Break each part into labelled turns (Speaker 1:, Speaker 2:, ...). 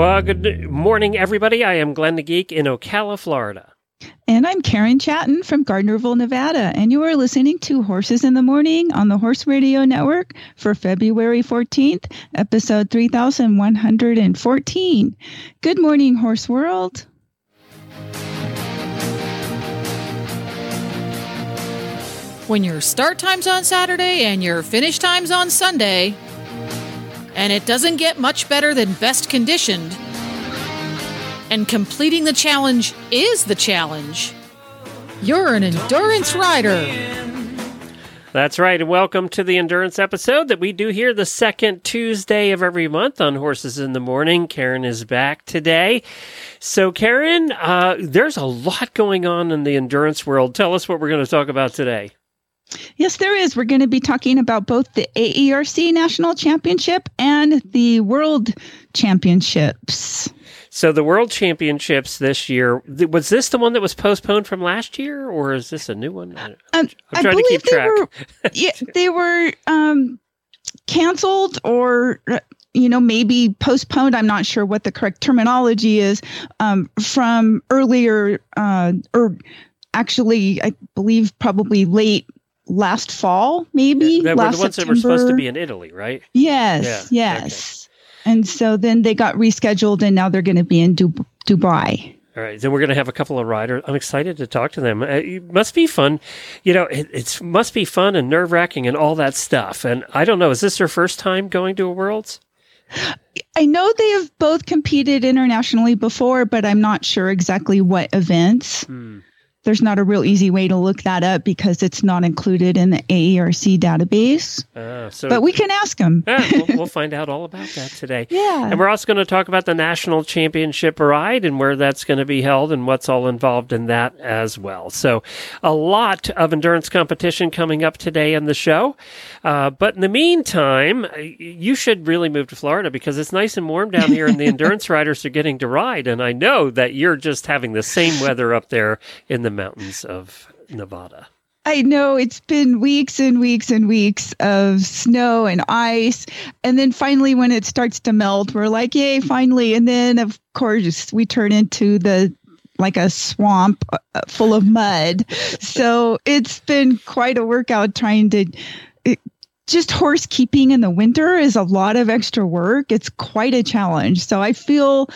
Speaker 1: Well, good morning, everybody. I am Glenn the Geek in Ocala, Florida.
Speaker 2: And I'm Karen Chaton from Gardnerville, Nevada. And you are listening to Horses in the Morning on the Horse Radio Network for February 14th, episode 3114. Good morning, Horse World.
Speaker 3: When your start time's on Saturday and your finish time's on Sunday, and it doesn't get much better than best conditioned, and completing the challenge is the challenge, you're an endurance rider.
Speaker 1: That's right, and welcome to the endurance episode that we do here the second Tuesday of every month on Horses in the Morning. Karen is back today. So, Karen, uh, there's a lot going on in the endurance world. Tell us what we're going to talk about today.
Speaker 2: Yes, there is. We're going to be talking about both the AERC National Championship and the World Championships.
Speaker 1: So the World Championships this year was this the one that was postponed from last year, or is this a new one? I'm,
Speaker 2: Um,
Speaker 1: I'm trying to keep
Speaker 2: they
Speaker 1: track.
Speaker 2: were yeah, they were um, canceled or you know maybe postponed. I'm not sure what the correct terminology is um, from earlier uh, or actually I believe probably late last fall, maybe
Speaker 1: were
Speaker 2: last
Speaker 1: the ones that were supposed to be in Italy, right?
Speaker 2: Yes,
Speaker 1: Yeah,
Speaker 2: yes. And so then they got rescheduled, and now they're going to be in Dub- Dubai.
Speaker 1: All right, then we're going to have a couple of riders. I'm excited to talk to them. Uh, It must be fun, you know. It it's, must be fun and nerve wracking and all that stuff. And I don't know, is this their first time going to a Worlds?
Speaker 2: I know they have both competed internationally before, but I'm not sure exactly what events.
Speaker 1: Hmm.
Speaker 2: There's not a real easy way to look that up because it's not included in the AERC database.
Speaker 1: Uh, so,
Speaker 2: But we can ask them.
Speaker 1: Yeah, we'll, we'll find out all about that today.
Speaker 2: Yeah.
Speaker 1: And we're also going to talk about the national championship ride and where that's going to be held and what's all involved in that as well. So, a lot of endurance competition coming up today in the show. Uh, but in the meantime, you should really move to Florida because it's nice and warm down here and the endurance riders are getting to ride. And I know that you're just having the same weather up there in the mountains of Nevada.
Speaker 2: I know it's been weeks and weeks and weeks of snow and ice. And then finally, when it starts to melt, we're like, yay, finally. And then, of course, we turn into the like a swamp uh, full of mud. So it's been quite a workout trying to. Just horse keeping in the winter is a lot of extra work. It's quite a challenge. So I feel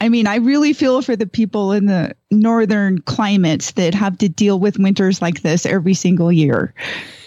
Speaker 2: I mean, I really feel for the people in the northern climates that have to deal with winters like this every single year.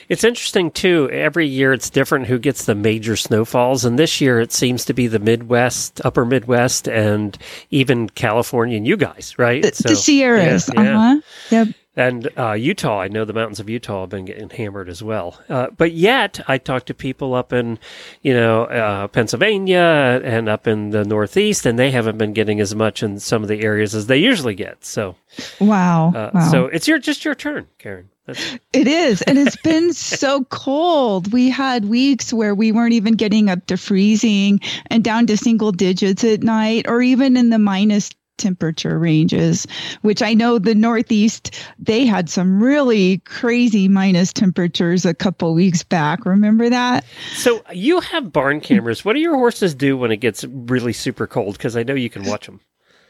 Speaker 1: It's interesting too. Every year it's different who gets the major snowfalls, and this year it seems to be the Midwest, Upper Midwest, and even California and you guys, right?
Speaker 2: The, the Sierras.
Speaker 1: yeah, yeah.
Speaker 2: Uh huh. Yep.
Speaker 1: And uh, Utah, I know the mountains of Utah have been getting hammered as well. Uh, but yet, I talk to people up in, you know, uh, Pennsylvania and up in the Northeast, and they haven't been getting as much in some of the areas as they usually get. So,
Speaker 2: Wow.
Speaker 1: uh,
Speaker 2: wow.
Speaker 1: so it's your just your turn, Karen. That's,
Speaker 2: It is. And it's been so cold. We had weeks where we weren't even getting up to freezing and down to single digits at night or even in the minus temperature ranges, which I know the Northeast, they had some really crazy minus temperatures a couple weeks back. Remember that?
Speaker 1: So you have barn cameras. What do your horses do when it gets really super cold? Because I know you can watch them.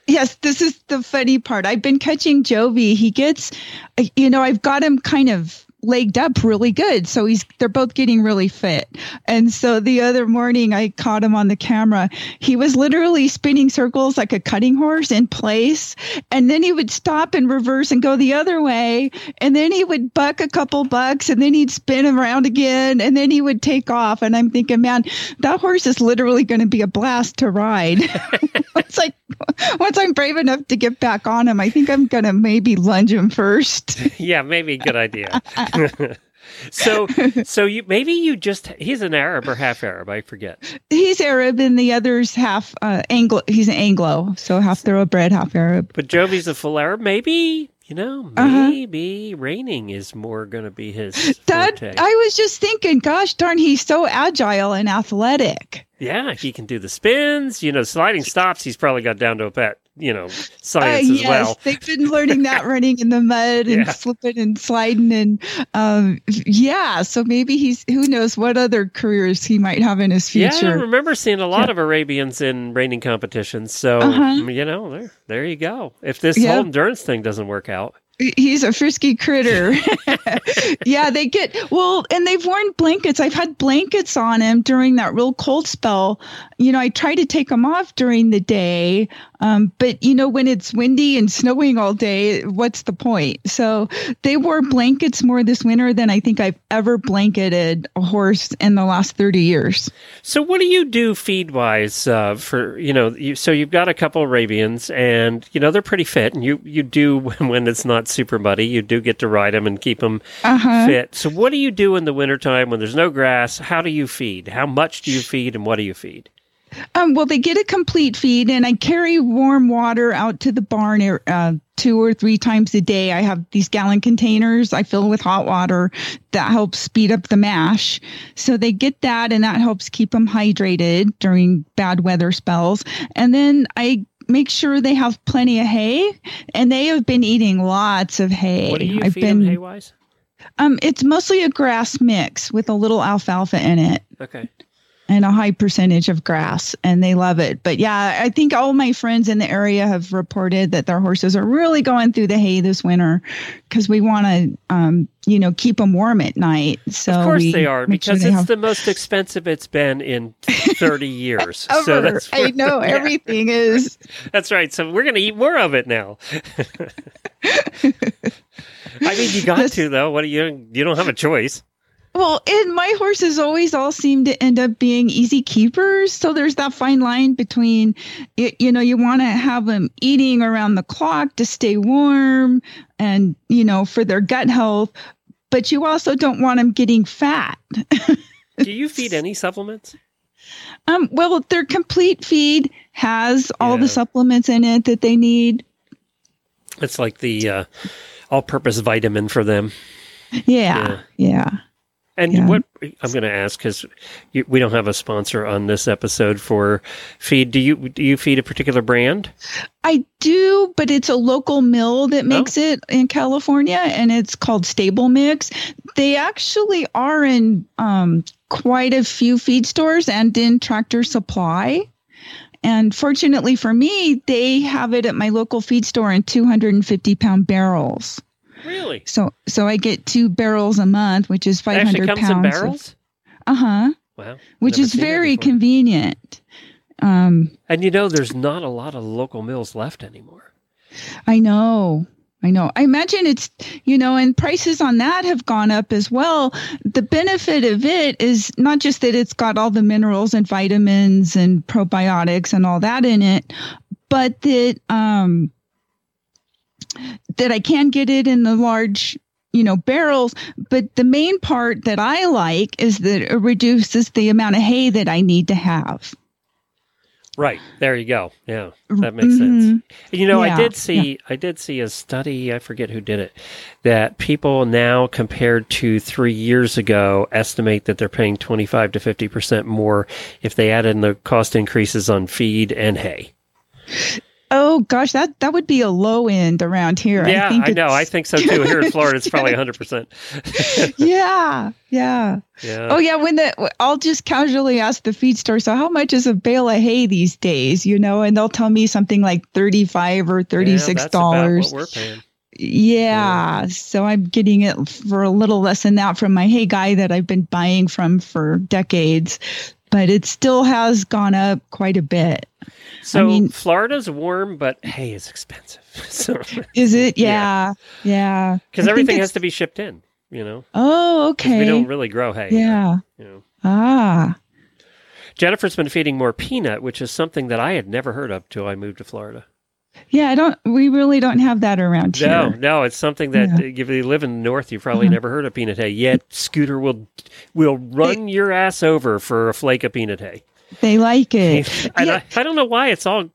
Speaker 2: Yes, this is the funny part. I've been catching Jovi. He gets, you know, I've got him kind of legged up really good. So he's, they're both getting really fit. And so the other morning I caught him on the camera. He was literally spinning circles like a cutting horse in place. And then he would stop and reverse and go the other way. And then he would buck a couple bucks and then he'd spin around again. And then he would take off. And I'm thinking, man, that horse is literally going to be a blast to ride. it's like, once I'm brave enough to get back on him, I think I'm going to maybe lunge him first.
Speaker 1: yeah, maybe a good idea. So, so you maybe you just he's an Arab or half Arab, I forget.
Speaker 2: He's Arab, and the other's half uh, Anglo. He's an Anglo, so half thoroughbred, half Arab.
Speaker 1: But Jovi's a full Arab. Maybe you know,
Speaker 2: Uh-huh.
Speaker 1: maybe reining is more going to be his
Speaker 2: That
Speaker 1: forte.
Speaker 2: I was just thinking, gosh darn, he's so agile and athletic.
Speaker 1: yeah, he can do the spins. You know, sliding stops. He's probably got down to a pet. You know,
Speaker 2: Uh,
Speaker 1: science as
Speaker 2: yes,
Speaker 1: well.
Speaker 2: they've been learning that running in the mud and
Speaker 1: Yeah.
Speaker 2: slipping and sliding and um, yeah. So maybe he's who knows what other careers he might have in his future.
Speaker 1: Yeah, I remember seeing a lot of Arabians in reining competitions. So
Speaker 2: Uh-huh.
Speaker 1: you know, there, there you go. If this
Speaker 2: Yeah.
Speaker 1: whole endurance thing doesn't work out,
Speaker 2: He's a frisky critter. yeah, they get well, and they've worn blankets. I've had blankets on him during that real cold spell. You know, I try to take them off during the day, um, but you know, when it's windy and snowing all day, what's the point? So they wore blankets more this winter than I think I've ever blanketed a horse in the last thirty years.
Speaker 1: So what do you do feed wise uh, for you know? You, so you've got a couple Arabians, and you know they're pretty fit, and you you do when it's not super muddy, you do get to ride them and keep them
Speaker 2: Uh huh.
Speaker 1: fit. So what do you do in the wintertime when there's no grass? How do you feed? How much do you feed, and what do you feed?
Speaker 2: Um, well, they get a complete feed, and I carry warm water out to the barn uh, two or three times a day. I have these gallon containers I fill with hot water that helps speed up the mash. So they get that, and that helps keep them hydrated during bad weather spells. And then I make sure they have plenty of hay, and they have been eating lots of hay.
Speaker 1: What do you
Speaker 2: I've
Speaker 1: feed
Speaker 2: been,
Speaker 1: them hay wise?
Speaker 2: um, it's mostly a grass mix with a little alfalfa in it
Speaker 1: Okay.
Speaker 2: And a high percentage of grass and they love it but yeah i think all my friends in the area have reported that their horses are really going through the hay this winter because we want to um, you know keep them warm at night so
Speaker 1: Of course they are
Speaker 2: make sure
Speaker 1: because
Speaker 2: they
Speaker 1: it's
Speaker 2: have-
Speaker 1: the most expensive it's been in 30 years. So that's
Speaker 2: i know
Speaker 1: yeah,
Speaker 2: everything is
Speaker 1: That's right. So we're going to eat more of it now. I mean, you got
Speaker 2: This-
Speaker 1: to though. What do you? You don't have a choice.
Speaker 2: Well, and my horses always all seem to end up being easy keepers. So there's that fine line between, you know, you want to have them eating around the clock to stay warm and, you know, for their gut health, but you also don't want them getting fat.
Speaker 1: Do you feed any supplements?
Speaker 2: Um, well, their complete feed has all
Speaker 1: Yeah.
Speaker 2: the supplements in it that they need.
Speaker 1: It's like the uh, all-purpose vitamin for them.
Speaker 2: Yeah. Yeah.
Speaker 1: And
Speaker 2: Yeah.
Speaker 1: what I'm going to ask because we don't have a sponsor on this episode for feed. Do you do you feed a particular brand?
Speaker 2: I do, but it's a local mill that makes it in California, and it's called Stable Mix. They actually are in um, quite a few feed stores and in Tractor Supply. And fortunately for me, they have it at my local feed store in 250 pound barrels.
Speaker 1: Really?
Speaker 2: So, so I get two barrels a month, which is
Speaker 1: It
Speaker 2: 500
Speaker 1: actually comes
Speaker 2: pounds.
Speaker 1: in barrels.
Speaker 2: Uh huh.
Speaker 1: Wow.
Speaker 2: Which is very convenient. Um,
Speaker 1: And you know, there's not a lot of local mills left anymore.
Speaker 2: I know. I know. I imagine it's, you know, and prices on that have gone up as well. The benefit of it is not just that it's got all the minerals and vitamins and probiotics and all that in it, but that um that I can get it in the large, you know, barrels, but the main part that I like is that it reduces the amount of hay that I need to have.
Speaker 1: Right. There you go. Yeah. That makes
Speaker 2: Mhm.
Speaker 1: sense. You know, I did see I did see a study, I forget who did it, that people now compared to 3 years ago estimate that they're paying 25 to 50% more if they add in the cost increases on feed and hay.
Speaker 2: Oh gosh, that that would be a low end around here.
Speaker 1: yeah,
Speaker 2: think
Speaker 1: I, know. I think so too. Here in Florida it's probably 100%.
Speaker 2: yeah, yeah.
Speaker 1: Yeah.
Speaker 2: Oh yeah, when the I'll just casually ask the feed store, so how much is a bale of hay these days? You know, and they'll tell me something like thirty five or thirty
Speaker 1: Yeah, that's about
Speaker 2: dollars.
Speaker 1: what we're paying.
Speaker 2: Yeah, so I'm getting it for a little less than that from my hay guy that I've been buying from for decades, but it still has gone up quite a bit.
Speaker 1: So
Speaker 2: mean-
Speaker 1: Florida's warm, but hay is expensive. So
Speaker 2: Is it?
Speaker 1: Yeah.
Speaker 2: Yeah, yeah.
Speaker 1: because
Speaker 2: I think
Speaker 1: everything has to be shipped in, you know.
Speaker 2: Oh,
Speaker 1: okay. We don't really grow hay. here,
Speaker 2: Yeah.
Speaker 1: you know.
Speaker 2: Ah.
Speaker 1: Jennifer's been feeding more peanut, which is something that I had never heard of till I moved to Florida.
Speaker 2: Yeah, I don't. We really don't have that around here.
Speaker 1: No, no, it's something that
Speaker 2: Yeah.
Speaker 1: if you live in the north, you've probably
Speaker 2: Uh-huh.
Speaker 1: never heard of peanut hay. Yet Scooter will will run your ass over for a flake of peanut hay.
Speaker 2: They like it.
Speaker 1: And
Speaker 2: Yeah.
Speaker 1: I, I don't know why it's all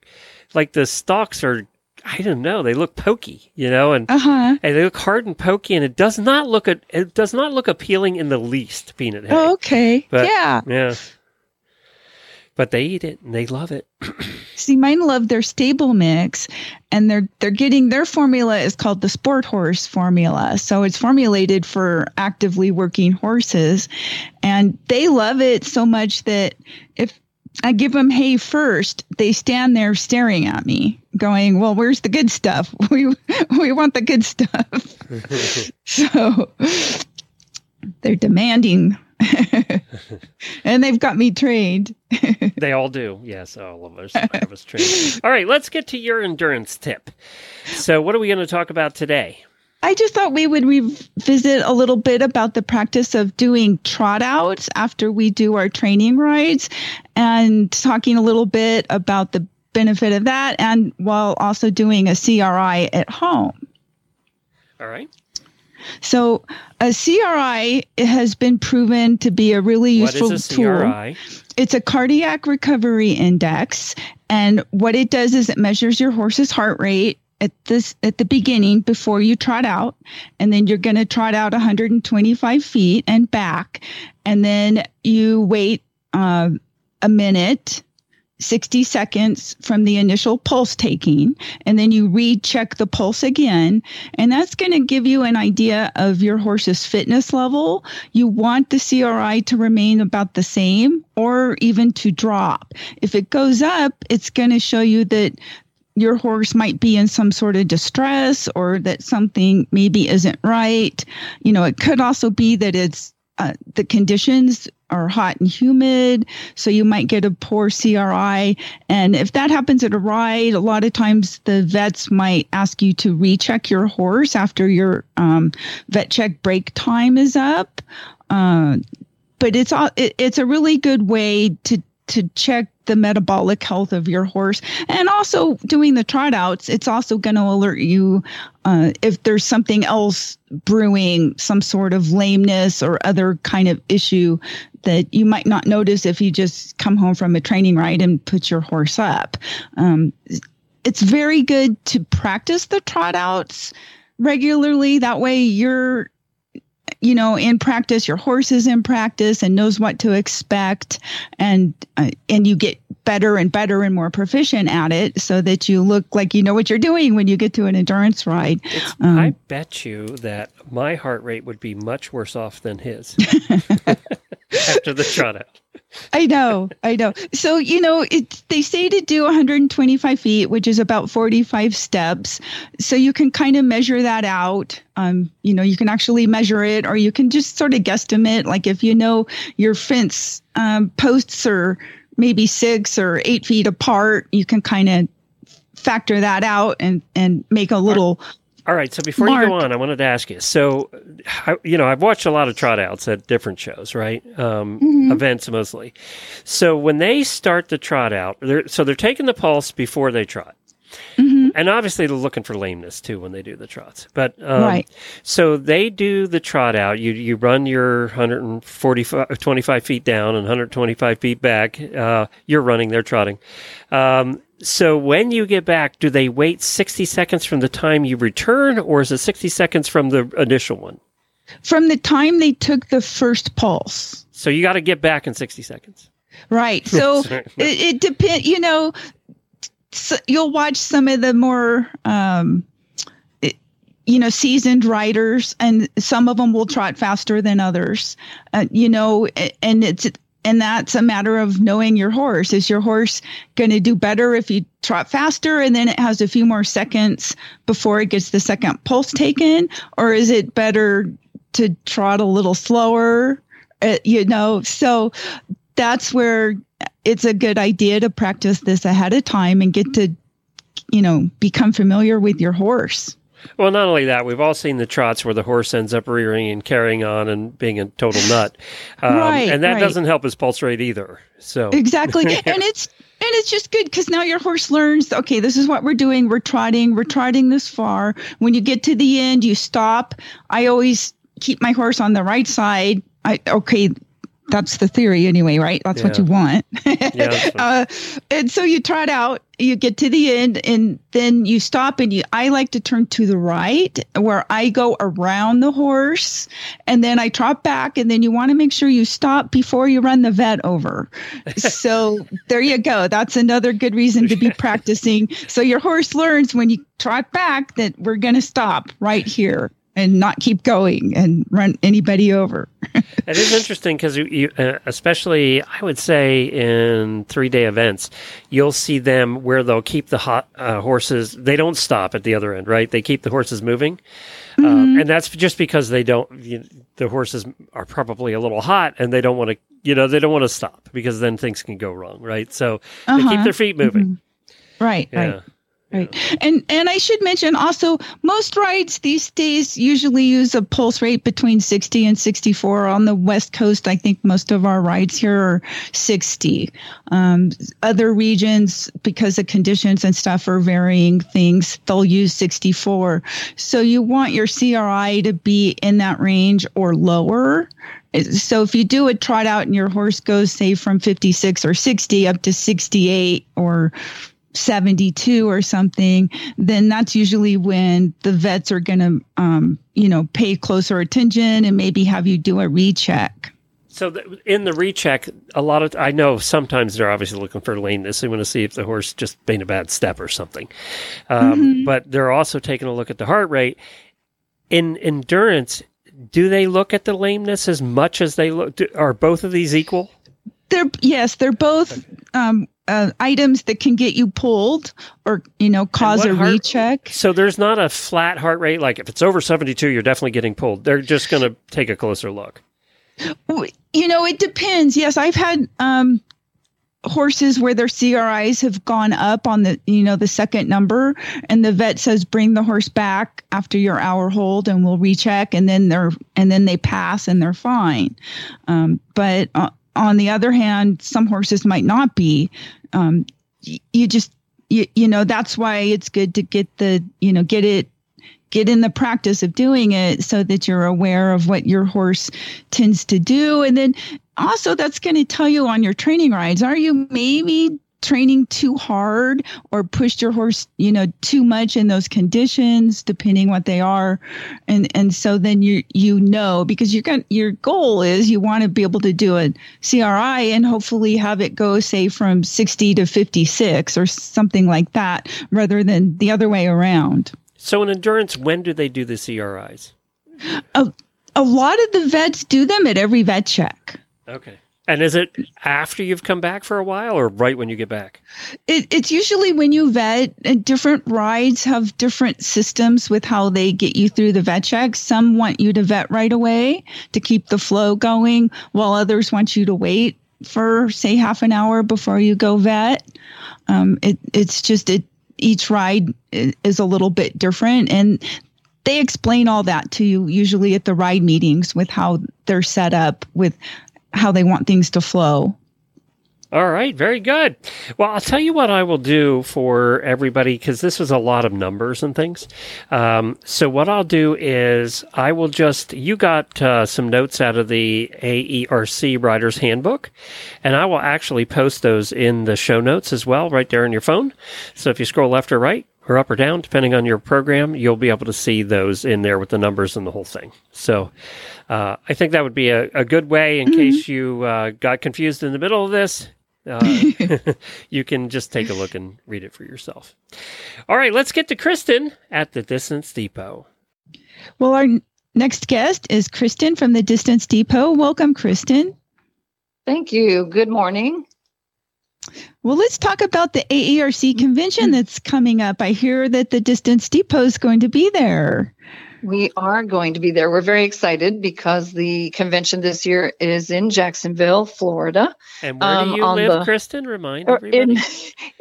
Speaker 1: like the stalks are. I don't know. They look pokey, you know, and,
Speaker 2: Uh huh.
Speaker 1: and they look hard and pokey, and it does not look a, it does not look appealing in the least. Peanut hay,
Speaker 2: Oh, okay.
Speaker 1: But-
Speaker 2: yeah.
Speaker 1: yeah. But they eat it and they love it.
Speaker 2: See, mine love their stable mix, and they're they're getting their formula is called the Sport Horse formula. So it's formulated for actively working horses, and they love it so much that if I give them hay first, they stand there staring at me, going, "Well, where's the good stuff? We we want the good stuff." so they're demanding, and they've got me trained.
Speaker 1: They all do. Yes, all of us. I was trained. All right, let's get to your endurance tip. So, what are we going to talk about today?
Speaker 2: I just thought we would revisit a little bit about the practice of doing trot outs after we do our training rides and talking a little bit about the benefit of that and while also doing a CRI at home.
Speaker 1: All right.
Speaker 2: So a CRI has been proven to be a really
Speaker 1: What
Speaker 2: useful
Speaker 1: is a
Speaker 2: tool.
Speaker 1: CRI?
Speaker 2: It's a cardiac recovery index, and what it does is it measures your horse's heart rate at this at the beginning before you trot out, and then you're going to trot out 125 feet and back, and then you wait uh, a minute. 60 seconds from the initial pulse taking, and then you recheck the pulse again. And that's going to give you an idea of your horse's fitness level. You want the CRI to remain about the same or even to drop. If it goes up, it's going to show you that your horse might be in some sort of distress or that something maybe isn't right. You know, it could also be that it's uh, the conditions are hot and humid, so you might get a poor CRI. And if that happens at a ride, a lot of times the vets might ask you to recheck your horse after your um, vet check break time is up. Uh, but it's all it, it's a really good way to to check the metabolic health of your horse. And also doing the trot outs it's also going to alert you uh, if there's something else brewing some sort of lameness or other kind of issue that you might not notice if you just come home from a training ride and put your horse up. Um, it's very good to practice the trot outs regularly. That way you're you know in practice your horse is in practice and knows what to expect and uh, and you get better and better and more proficient at it so that you look like you know what you're doing when you get to an endurance ride. Um,
Speaker 1: I bet you that my heart rate would be much worse off than his after the trot out.
Speaker 2: I know, I know. So you know, it they say to do 125 feet, which is about 45 steps. So you can kind of measure that out. Um, you know, you can actually measure it, or you can just sort of guesstimate. Like if you know your fence um, posts are maybe six or eight feet apart, you can kind of factor that out and and make a little.
Speaker 1: All right. So before you go on, I wanted to ask you. So, I, you know, I've watched a lot of trot outs at different shows, right? Um,
Speaker 2: Mm-hmm.
Speaker 1: Events mostly. So when they start the trot out, they're, so they're taking the pulse before they trot.
Speaker 2: Mhm.
Speaker 1: And obviously, they're looking for lameness too when they do the trots. But um,
Speaker 2: Right.
Speaker 1: So they do the trot out. You you run your 145 25 feet down and 125 feet back. Uh, you're running. They're trotting. Um, so when you get back, do they wait 60 seconds from the time you return, or is it 60 seconds from the initial one?
Speaker 2: From the time they took the first pulse.
Speaker 1: So you got to get back in 60 seconds.
Speaker 2: Right. So it, it depends, you know, s you'll watch some of the more, um, it- you know, seasoned riders, and some of them will trot faster than others. Uh, you know, and it's and that's a matter of knowing your horse. Is your horse going to do better if you trot faster, and then it has a few more seconds before it gets the second pulse taken, or is it better to trot a little slower? Uh, you know, so that's where it's a good idea to practice this ahead of time and get to you know become familiar with your horse
Speaker 1: Well, not only that, we've all seen the trots where the horse ends up rearing and carrying on and being a total nut, um,
Speaker 2: Right,
Speaker 1: and that
Speaker 2: right.
Speaker 1: doesn't help his pulse rate either. So
Speaker 2: Exactly. and it's and it's just good because now your horse learns, okay, this is what we're doing. We're trotting, we're trotting this far. When you get to the end, you stop. I always keep my horse on the right side. I okay, that's the theory anyway, right? That's what you want.
Speaker 1: that's fine.
Speaker 2: uh, and so you trot out, you get to the end, and then you stop. And you, I like to turn to the right, where I go around the horse, and then I trot back. And then you want to make sure you stop before you run the vet over. so there you go. That's another good reason to be practicing. So your horse learns when you trot back that we're going to stop right here and not keep going and run anybody over.
Speaker 1: It is interesting because uh, especially I would say in three day events, you'll see them where they'll keep the hot uh, horses. They don't stop at the other end, right? They keep the horses moving, um, and that's just because they don't. You, the horses are probably a little hot, and they don't want to. You know, they don't want to stop because then things can go wrong, right? So they keep
Speaker 2: Uh-huh.
Speaker 1: their feet moving.
Speaker 2: Right,
Speaker 1: Yeah.
Speaker 2: right. Right. And and I should mention also most rides these days usually use a pulse rate between 60 and 64 on the west coast. I think most of our rides here are 60. Um, other regions because of conditions and stuff are varying things. They'll use 64. So you want your CRI to be in that range or lower. So if you do a trot out and your horse goes say from 56 or 60 up to 68 or 72 or something, then that's usually when the vets are going to, um, you know, pay closer attention and maybe have you do a recheck.
Speaker 1: So th- in the recheck, a lot of I know sometimes they're obviously looking for lameness. They want to see if the horse just made a bad step or something. Um, But they're also taking a look at the heart rate. In endurance, do they look at the lameness as much as they look? Do, are both of these equal?
Speaker 2: They're yes, they're both um, uh, items that can get you pulled or you know cause a
Speaker 1: heart-
Speaker 2: recheck.
Speaker 1: So there's not a flat heart rate. Like if it's over 72, you're definitely getting pulled. They're just going to take a closer look.
Speaker 2: You know, it depends. Yes, I've had um, horses where their CRIs have gone up on the you know the second number, and the vet says bring the horse back after your hour hold, and we'll recheck, and then they're and then they pass and they're fine. Um, but uh, on the other hand, some horses might not be. Um, you just you, you know that's why it's good to get the you know get it get in the practice of doing it so that you're aware of what your horse tends to do. And then also that's going to tell you on your training rides are you maybe training too hard or pushed your horse you know too much in those conditions depending what they are and and so then you you know because you're going your goal is you want to be able to do a CRI and hopefully have it go say from 60 to 56 or something like that rather than the other way around
Speaker 1: So in endurance, when do they do the CRIs?
Speaker 2: a, a lot of the vets do them at every vet check.
Speaker 1: Okay. And is it after you've come back for a while or right when you get back?
Speaker 2: It, it's usually when you vet, and different rides have different systems with how they get you through the vet check. Some want you to vet right away to keep the flow going, while others want you to wait for, say, half an hour before you go vet. Um, it, it's just it, each ride is a little bit different. And they explain all that to you usually at the ride meetings with how they're set up, with how they want things to flow.
Speaker 1: All right, very good. Well, I'll tell you what I will do for everybody because this was a lot of numbers and things. Um, so, what I'll do is I will just, you got uh, some notes out of the AERC Rider's Handbook, and I will actually post those in the show notes as well, right there on your phone. So, if you scroll left or right, or up or down, depending on your program, you'll be able to see those in there with the numbers and the whole thing. So, uh, I think that would be a, a good way in case you uh, got confused in the middle of this. Uh, you can just take a look and read it for yourself. All right, let's get to Kristen at the Distance Depot.
Speaker 2: Well, our n- next guest is Kristen from the Distance Depot. Welcome, Kristen.
Speaker 4: Thank you. Good morning.
Speaker 2: Well, let's talk about the AERC convention that's coming up. I hear that the Distance Depot is going to be there.
Speaker 4: We are going to be there. We're very excited because the convention this year is in Jacksonville, Florida.
Speaker 1: And where
Speaker 4: Um,
Speaker 1: do you live,
Speaker 4: the-
Speaker 1: Kristen? Remind
Speaker 4: Or
Speaker 1: everybody.
Speaker 4: in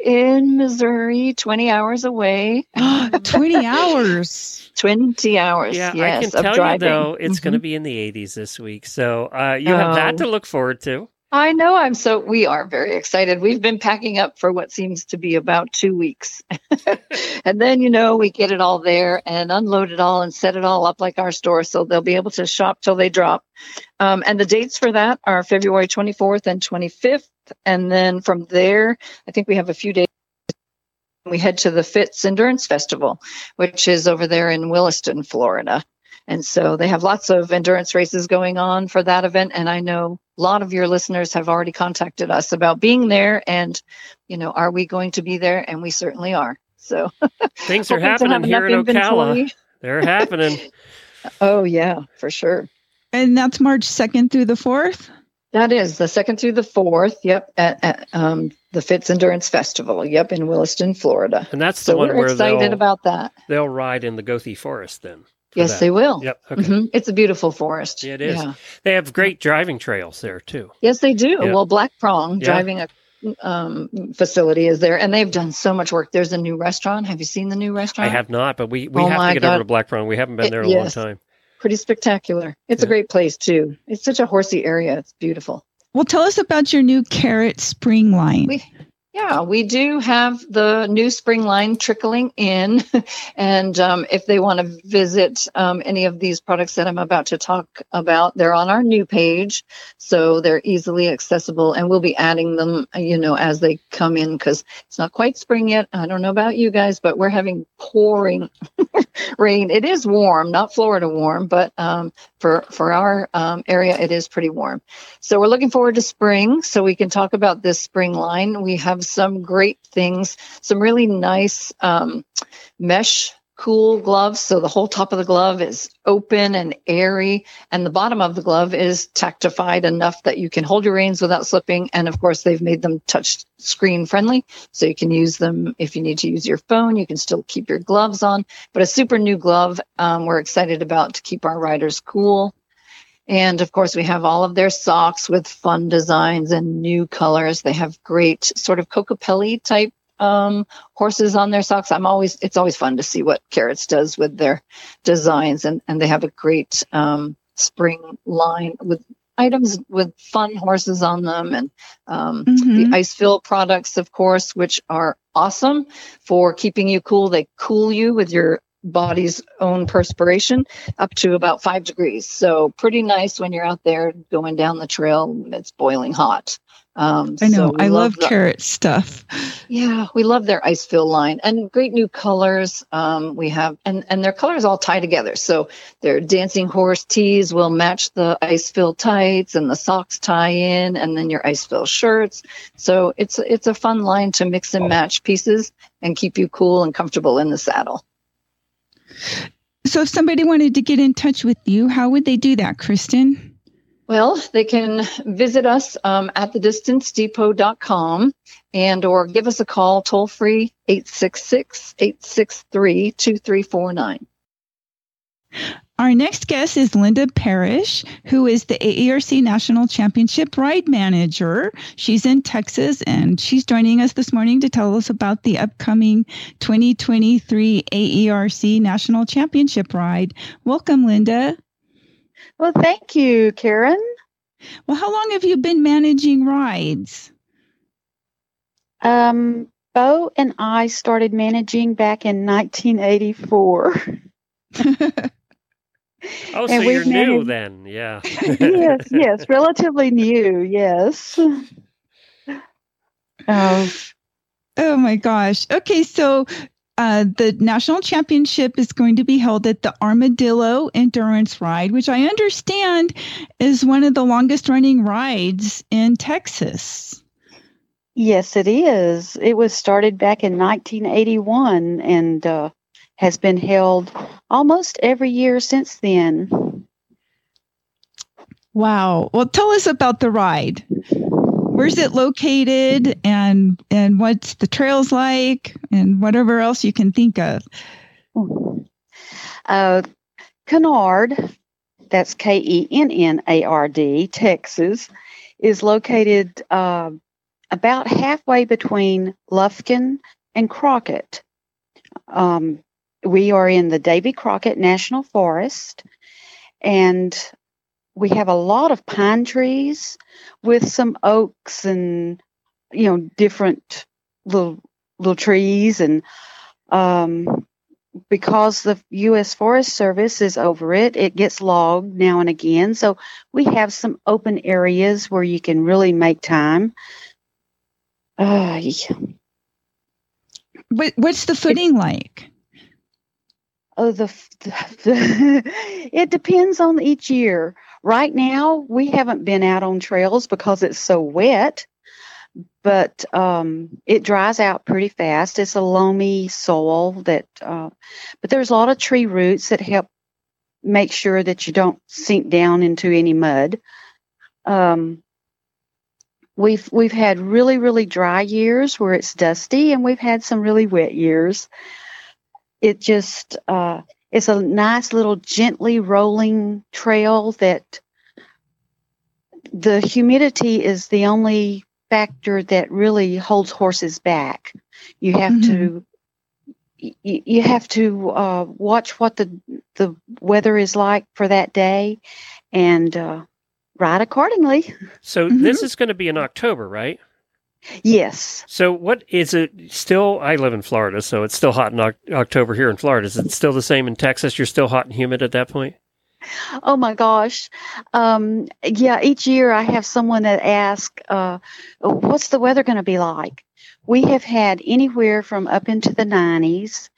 Speaker 4: in Missouri, 20 hours away.
Speaker 2: 20 hours.
Speaker 4: 20 hours.
Speaker 1: yeah,
Speaker 4: yes,
Speaker 1: I can tell
Speaker 4: driving.
Speaker 1: you though, it's going to be in the 80s this week. So uh, you have that
Speaker 4: Oh.
Speaker 1: to look forward to.
Speaker 4: I know. I'm so, we are very excited. We've been packing up for what seems to be about two weeks. and then, you know, we get it all there and unload it all and set it all up like our store. So they'll be able to shop till they drop. Um, and the dates for that are February 24th and 25th. And then from there, I think we have a few days. We head to the Fitz Endurance Festival, which is over there in Williston, Florida. And so they have lots of endurance races going on for that event. And I know a lot of your listeners have already contacted us about being there. And, you know, are we going to be there? And we certainly are. So
Speaker 1: Things are
Speaker 4: hoping to have
Speaker 1: happening here in Ocala. They're happening.
Speaker 4: Oh, yeah, for sure.
Speaker 2: And that's March 2nd through the 4th.
Speaker 4: That is the second through the fourth. Yep. At, at um, the Fitz Endurance Festival. Yep. In Williston, Florida.
Speaker 1: And that's the
Speaker 4: So
Speaker 1: one
Speaker 4: we're
Speaker 1: where
Speaker 4: excited about that.
Speaker 1: they'll ride in the Goethe Forest then. For
Speaker 4: Yes,
Speaker 1: that.
Speaker 4: they will.
Speaker 1: Yep. Okay.
Speaker 4: Mhm. It's a beautiful forest.
Speaker 1: Yeah, it is.
Speaker 4: Yeah.
Speaker 1: They have great driving trails there too.
Speaker 4: Yes, they do.
Speaker 1: Yeah.
Speaker 4: Well, Black Prong
Speaker 1: Yeah.
Speaker 4: driving a um, facility is there, and they've done so much work. There's a new restaurant. Have you seen the new restaurant?
Speaker 1: I have not, but we, we
Speaker 4: Oh
Speaker 1: have to
Speaker 4: my
Speaker 1: get over to Black Prong. We haven't been
Speaker 4: It-
Speaker 1: there in a
Speaker 4: yes.
Speaker 1: long time.
Speaker 4: Pretty spectacular. It's a great place too. It's such a horsey area. It's beautiful.
Speaker 2: Well, tell us about your new Kerrits spring line.
Speaker 4: We- Yeah, we do have the new spring line trickling in. and um, if they want to visit um, any of these products that I'm about to talk about, they're on our new page. So they're easily accessible. And we'll be adding them, you know, as they come in because it's not quite spring yet. I don't know about you guys, but we're having pouring rain. It is warm, not Florida warm, but um, for, for our um, area, it is pretty warm. So we're looking forward to spring so we can talk about this spring line. We have some great things, some really nice um, mesh cool gloves. So the whole top of the glove is open and airy, and the bottom of the glove is tactified enough that you can hold your reins without slipping. And of course, they've made them touch screen friendly, so you can use them if you need to use your phone. You can still keep your gloves on, but a super new glove. Um, we're excited about to keep our riders cool. And of course, we have all of their socks with fun designs and new colors. They have great sort of Kokopelli type um, horses on their socks. I'm always, it's always fun to see what Kerrits does with their designs. And, and they have a great um, spring line with items with fun horses on them and um,
Speaker 2: Mhm.
Speaker 4: the IceFil products, of course, which are awesome for keeping you cool. They cool you with your body's own perspiration up to about five degrees. So pretty nice when you're out there going down the trail. It's boiling hot. Um,
Speaker 2: I know.
Speaker 4: so we
Speaker 2: I love
Speaker 4: the-
Speaker 2: Kerrits stuff.
Speaker 4: yeah, we love their IceFil line and great new colors. Um, we have and and their colors all tie together. So their dancing horse tees will match the IceFil tights, and the socks tie in, and then your IceFil shirts. So it's it's a fun line to mix and match pieces and keep you cool and comfortable in the saddle.
Speaker 2: So, if somebody wanted to get in touch with you, how would they do that, Kristen?
Speaker 4: Well, they can visit us um, at thedistancedepot.com and or give us a call toll free 866-863-2349.
Speaker 2: Our next guest is Linda Parish, who is the AERC National Championship Ride Manager. She's in Texas and she's joining us this morning to tell us about the upcoming 2023 AERC National Championship Ride. Welcome, Linda.
Speaker 5: Well, thank you, Karen.
Speaker 2: Well, how long have you been managing rides?
Speaker 5: Um, Bo and I started managing back in 1984.
Speaker 1: Oh, so
Speaker 5: And
Speaker 1: you're
Speaker 5: we've
Speaker 1: new
Speaker 5: managed-
Speaker 1: then. Yeah.
Speaker 5: yes, yes, relatively new. Yes. Oh,
Speaker 2: Oh my gosh. Okay, so uh, the national championship is going to be held at the Armadillo Endurance Ride, which I understand is one of the longest running rides in Texas.
Speaker 5: yes, it is. It was started back in 1981 and uh, has been held almost every year since then.
Speaker 2: Wow. Well, tell us about the ride. Where's it located and and what's the trails like and whatever else you can think of.
Speaker 5: Uh, Kennard, that's K E N N A R D, Texas, is located uh, about halfway between Lufkin and Crockett. Um, we are in the Davy Crockett National Forest, and we have a lot of pine trees with some oaks and you know different little little trees and um, because the U.S. Forest Service is over it, it gets logged now and again. So we have some open areas where you can really make time. Uh,
Speaker 2: What, what's the footing like?
Speaker 5: Oh, the, the it depends on each year. Right now, we haven't been out on trails because it's so wet but um, it dries out pretty fast. It's a loamy soil that, uh, but there's a lot of tree roots that help make sure that you don't sink down into any mud. Um, we've we've had really really dry years where it's dusty, and we've had some really wet years. It just uh, it's a nice little gently rolling trail that the humidity is the only factor that really holds horses back. You have mm-hmm. to you, you have to uh, watch what the the weather is like for that day, and uh, ride accordingly.
Speaker 1: So mm-hmm. this is going to be in October, right?
Speaker 5: Yes.
Speaker 1: So what is it still? I live in Florida, so it's still hot in o- October here in Florida. Is it still the same in Texas? You're still hot and humid at that point?
Speaker 5: Oh my gosh. Um, yeah, each year I have someone that asks, uh, what's the weather going to be like? We have had anywhere from up into the 90s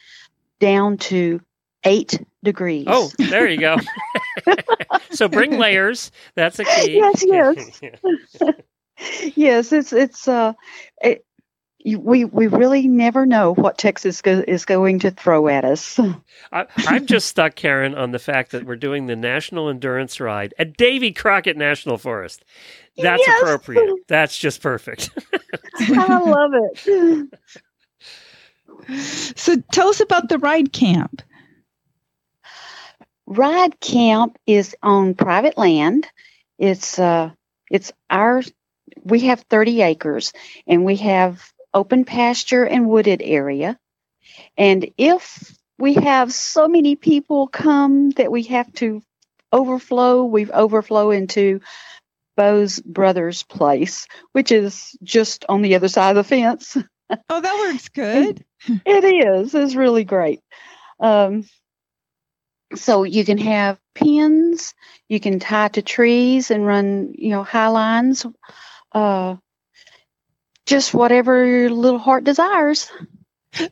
Speaker 5: down to eight degrees.
Speaker 1: Oh, there you go. so bring layers. That's a key.
Speaker 5: Yes, yes. yes, it's, it's, uh, it, we we really never know what Texas go, is going to throw at us.
Speaker 1: I, am just stuck, Karen, on the fact that we're doing the National Endurance Ride at Davy Crockett National Forest. That's yes. appropriate. That's just perfect.
Speaker 5: I love it.
Speaker 2: So tell us about the ride camp.
Speaker 5: Ride camp is on private land. It's uh it's our we have 30 acres and we have open pasture and wooded area. And if we have so many people come that we have to overflow, we've overflow into Bo's brother's place, which is just on the other side of the fence.
Speaker 2: Oh, that works good.
Speaker 5: it is. It's really great. Um, so you can have pins, you can tie to trees and run, you know, high lines. Uh, just whatever your little heart desires.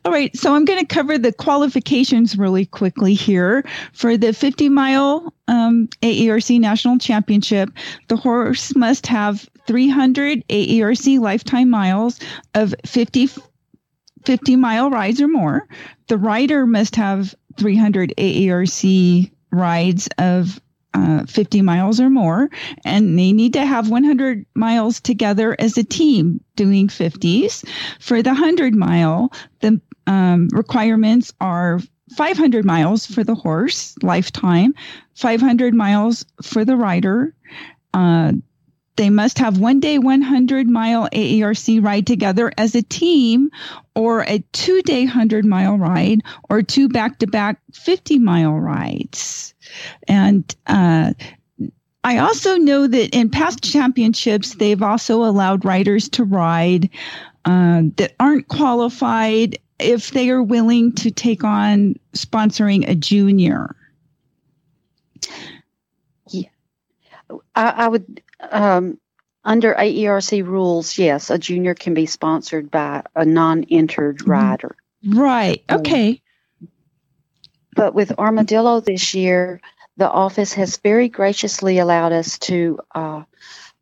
Speaker 2: All right, so I'm going to cover the qualifications really quickly here. For the 50 mile um, AERC National Championship, the horse must have 300 AERC lifetime miles of 50, 50 mile rides or more. The rider must have 300 AERC rides of uh, 50 miles or more, and they need to have 100 miles together as a team doing 50s. For the 100 mile, the um, requirements are 500 miles for the horse lifetime, 500 miles for the rider. Uh, they must have one day 100 mile AERC ride together as a team or a two day 100 mile ride or two back to back 50 mile rides. And uh, I also know that in past championships, they've also allowed riders to ride uh, that aren't qualified if they are willing to take on sponsoring a junior.
Speaker 5: Yeah, I would. Um, under AERC rules, yes, a junior can be sponsored by a non-entered mm-hmm. rider.
Speaker 2: Right. Okay.
Speaker 5: But with Armadillo this year, the office has very graciously allowed us to uh,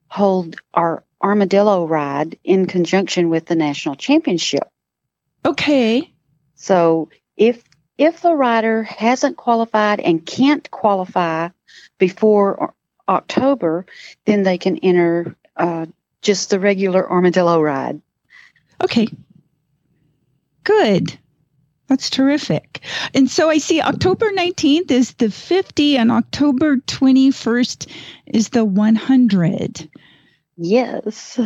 Speaker 5: hold our Armadillo ride in conjunction with the national championship.
Speaker 2: Okay.
Speaker 5: So if if the rider hasn't qualified and can't qualify before October, then they can enter uh, just the regular armadillo ride.
Speaker 2: Okay. Good. That's terrific. And so I see October 19th is the 50 and October 21st is the 100.
Speaker 5: Yes.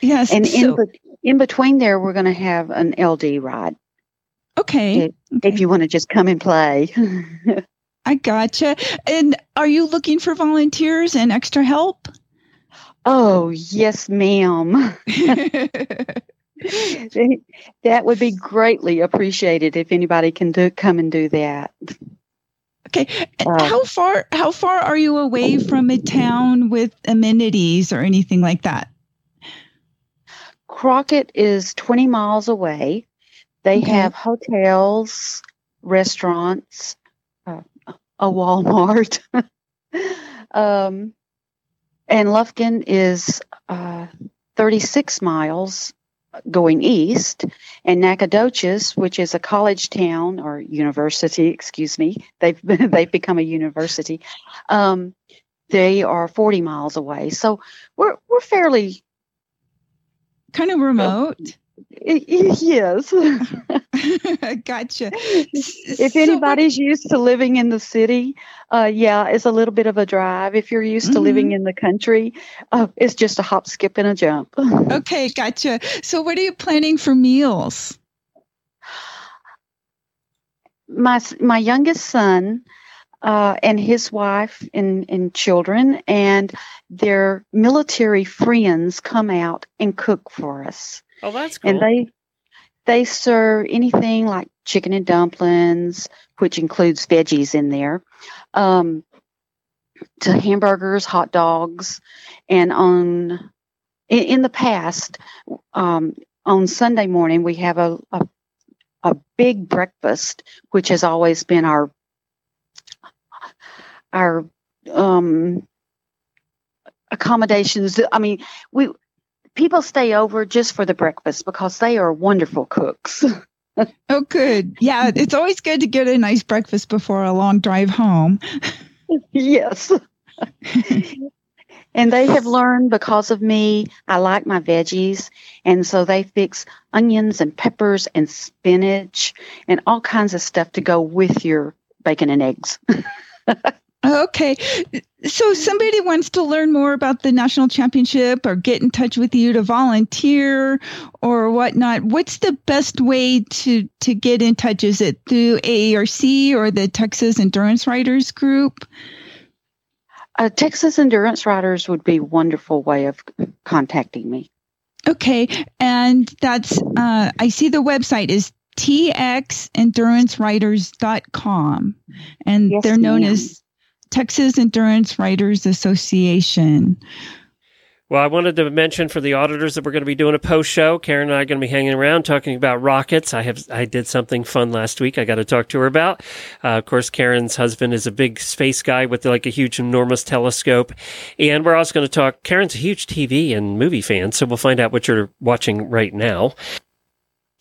Speaker 2: Yes.
Speaker 5: And
Speaker 2: so-
Speaker 5: in, in between there, we're going to have an LD ride
Speaker 2: okay.
Speaker 5: if you want to just come and play.
Speaker 2: I gotcha. And are you looking for volunteers and extra help?
Speaker 5: oh, yes, ma'am. that would be greatly appreciated if anybody can do come and do that.
Speaker 2: okay.
Speaker 5: Uh,
Speaker 2: how far how far are you away from a town with amenities or anything like that?
Speaker 5: Crockett is 20 miles away. They
Speaker 2: Okay.
Speaker 5: have hotels, restaurants, a Walmart. um, and Lufkin is uh, 36 miles going east. And Nacogdoches, which is a college town or university, excuse me, they've, they've become a university. Um, they are 40 miles away. So we're, we're fairly
Speaker 2: Kind of remote.
Speaker 5: Yes.
Speaker 2: gotcha.
Speaker 5: if
Speaker 2: So-
Speaker 5: anybody's used to living in the city, uh, yeah, it's a little bit of a drive. If you're used to living
Speaker 2: Mm-hmm.
Speaker 5: in the country, uh, it's just a hop, skip, and a jump.
Speaker 2: Okay, gotcha. So what are you planning for meals?
Speaker 5: My my youngest son uh, and his wife and, and children and their military friends come out and cook for us.
Speaker 1: Oh, that's cool.
Speaker 5: and they they serve anything like chicken and dumplings, which includes veggies in there, um, to hamburgers, hot dogs, and on in, in the past, um, on Sunday morning we have a, a a big breakfast, which has always been our our um, accommodations. I mean, we people stay over just for the breakfast because they are wonderful cooks.
Speaker 2: Oh, good. Yeah, it's always good to get a nice breakfast before a long drive home.
Speaker 5: yes. and they have learned because of me, I like my veggies. And so they fix onions and peppers and spinach and all kinds of stuff to go with your bacon and eggs.
Speaker 2: Okay. So somebody wants to learn more about the national championship or get in touch with you to volunteer or whatnot, what's the best way to, to get in touch? Is it through AERC or the Texas Endurance Riders Group?
Speaker 5: Uh, Texas Endurance Riders would be a wonderful way of contacting me.
Speaker 2: Okay. And that's, uh, I see the website is txenduranceriders.com and
Speaker 5: Yes,
Speaker 2: they're known
Speaker 5: ma'am.
Speaker 2: as Texas Endurance Riders Association.
Speaker 1: Well, I wanted to mention for the auditors that we're going to be doing a post show. Karen and I are going to be hanging around talking about rockets. I have I did something fun last week. I got to talk to her about. Uh, of course, Karen's husband is a big space guy with like a huge, enormous telescope, and we're also going to talk. Karen's a huge TV and movie fan, so we'll find out what you're watching right now.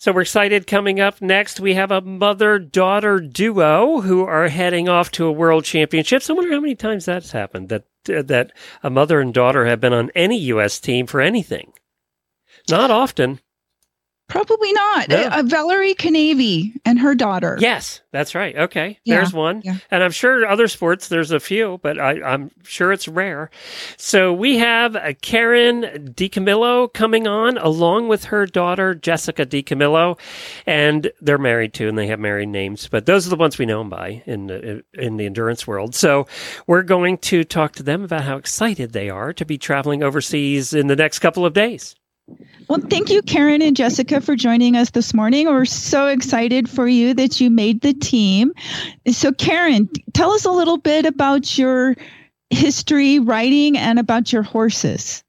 Speaker 1: So we're excited. Coming up next, we have a mother-daughter duo who are heading off to a world championships. I wonder how many times that's happened that uh, that a mother and daughter have been on any U.S. team for anything. Not often.
Speaker 2: Probably not.
Speaker 1: No.
Speaker 2: Uh, Valerie Kanavy and her daughter.
Speaker 1: Yes, that's right. Okay,
Speaker 2: Yeah,
Speaker 1: there's one,
Speaker 2: yeah.
Speaker 1: and I'm sure other sports there's a few, but I, I'm sure it's rare. So we have uh, Karen DiCamillo coming on along with her daughter Jessica DiCamillo, and they're married too, and they have married names, but those are the ones we know them by in the, in the endurance world. So we're going to talk to them about how excited they are to be traveling overseas in the next couple of days.
Speaker 2: Well, thank you, Karen and Jessica, for joining us this morning. We're so excited for you that you made the team. So, Karen, tell us a little bit about your history riding and about your horses.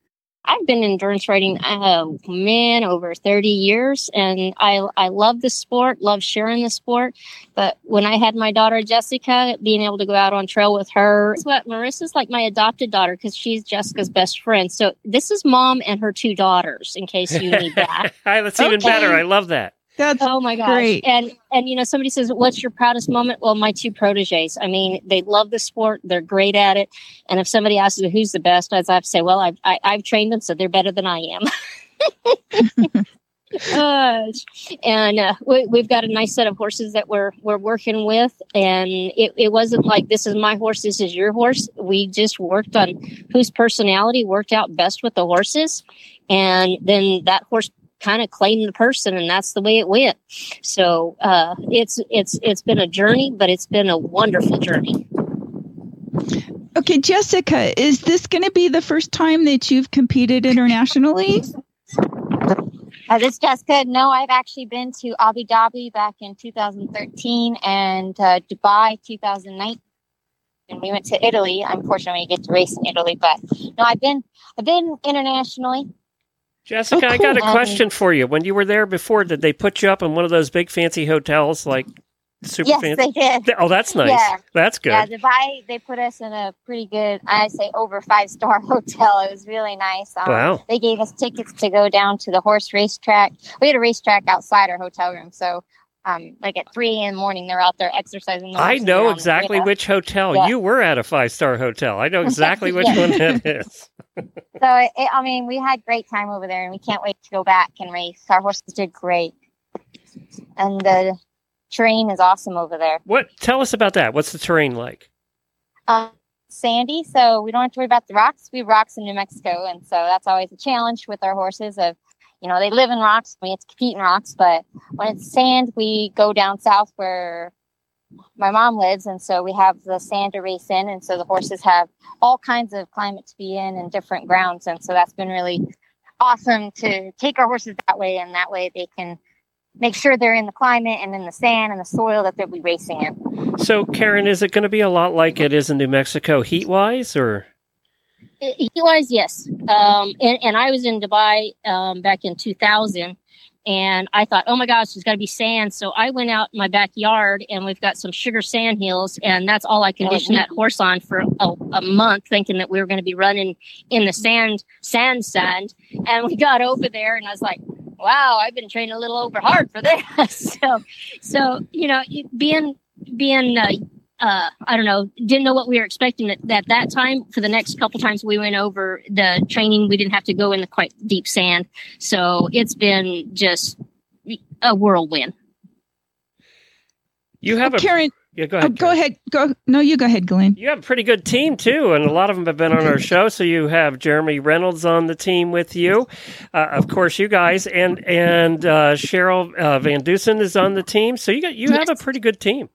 Speaker 6: I've been endurance riding, oh man, over 30 years. And I, I love the sport, love sharing the sport. But when I had my daughter, Jessica, being able to go out on trail with her, what Marissa's like my adopted daughter because she's Jessica's best friend. So this is mom and her two daughters in case you need that.
Speaker 1: That's even better. I love that.
Speaker 2: That's
Speaker 6: Oh my gosh.
Speaker 2: Great.
Speaker 6: And and you know, somebody says, What's your proudest moment? Well, my two proteges. I mean, they love the sport, they're great at it. And if somebody asks me who's the best, I have to say, Well, I've I, I've trained them, so they're better than I am. uh. And uh, we, we've got a nice set of horses that we're we're working with, and it, it wasn't like this is my horse, this is your horse. We just worked on whose personality worked out best with the horses, and then that horse kind of claimed the person and that's the way it went so uh, it's it's it's been a journey but it's been a wonderful journey
Speaker 2: Okay, Jessica, is this going to be the first time that you've competed internationally?
Speaker 7: Uh, this is Jessica. No, I've actually been to Abu Dhabi back in 2013 and uh, Dubai 2019. And we went to Italy. Unfortunately, we get to race in Italy, but no, I've been I've been internationally.
Speaker 1: Jessica,
Speaker 2: Oh,
Speaker 1: I got a question for you. When you were there before, did they put you up in one of those big fancy hotels like super
Speaker 7: yes,
Speaker 1: fancy?
Speaker 7: they did.
Speaker 1: Oh, that's nice.
Speaker 7: Yeah.
Speaker 1: That's good.
Speaker 7: Yeah, Dubai. They put us in a pretty good, I say, over five star hotel. It was really nice. Um,
Speaker 1: Wow.
Speaker 7: They gave us tickets to go down to the horse racetrack. We had a racetrack outside our hotel room, so um, like at three in the morning, they're out there exercising. the
Speaker 1: I know exactly which hotel.
Speaker 7: Yeah.
Speaker 1: You were at a five star hotel. I know exactly which
Speaker 7: Yeah.
Speaker 1: one that is.
Speaker 7: So it, it- I mean, we had great time over there, and we can't wait to go back and race. Our horses did great, and the terrain is awesome over there.
Speaker 1: What? Tell us about that. What's the terrain like?
Speaker 7: Um, sandy, so we don't have to worry about the rocks. We have rocks in New Mexico, and so that's always a challenge with our horses. Of you know, they live in rocks, we have to compete in rocks. But when it's sand, we go down south where my mom lives, and so we have the sand to race in, and so the horses have all kinds of climate to be in and different grounds, and so that's been really awesome to take our horses that way, and that way they can make sure they're in the climate and in the sand and the soil that they'll be racing in.
Speaker 1: So, Karen, is it going to be a lot like it is in New Mexico heat wise, or?
Speaker 6: He was, yes. Um, and, and I was in Dubai um, back in 2000, and I thought, oh my gosh, there's got to be sand. So I went out in my backyard, and we've got some sugar sand hills, and that's all I conditioned that horse on for a, a month, thinking that we were going to be running in the sand, sand, sand. And we got over there, and I was like, wow, I've been training a little over hard for this. so, so you know, being being uh, uh, I don't know, didn't know what we were expecting at, at that time. For the next couple times we went over the training, we didn't have to go in the quite deep sand. So it's been just a whirlwind.
Speaker 1: You have a
Speaker 2: Karen,
Speaker 1: yeah. Go
Speaker 2: oh,
Speaker 1: ahead.
Speaker 2: go
Speaker 1: Karen.
Speaker 2: ahead. Go. No, you go ahead, Glenn.
Speaker 1: You have a pretty good team too, and a lot of them have been on our show. So you have Jeremy Reynolds on the team with you, uh, of course, you guys, and and uh, Cheryl uh, Van Deusen is on the team. So you got you have a pretty good team.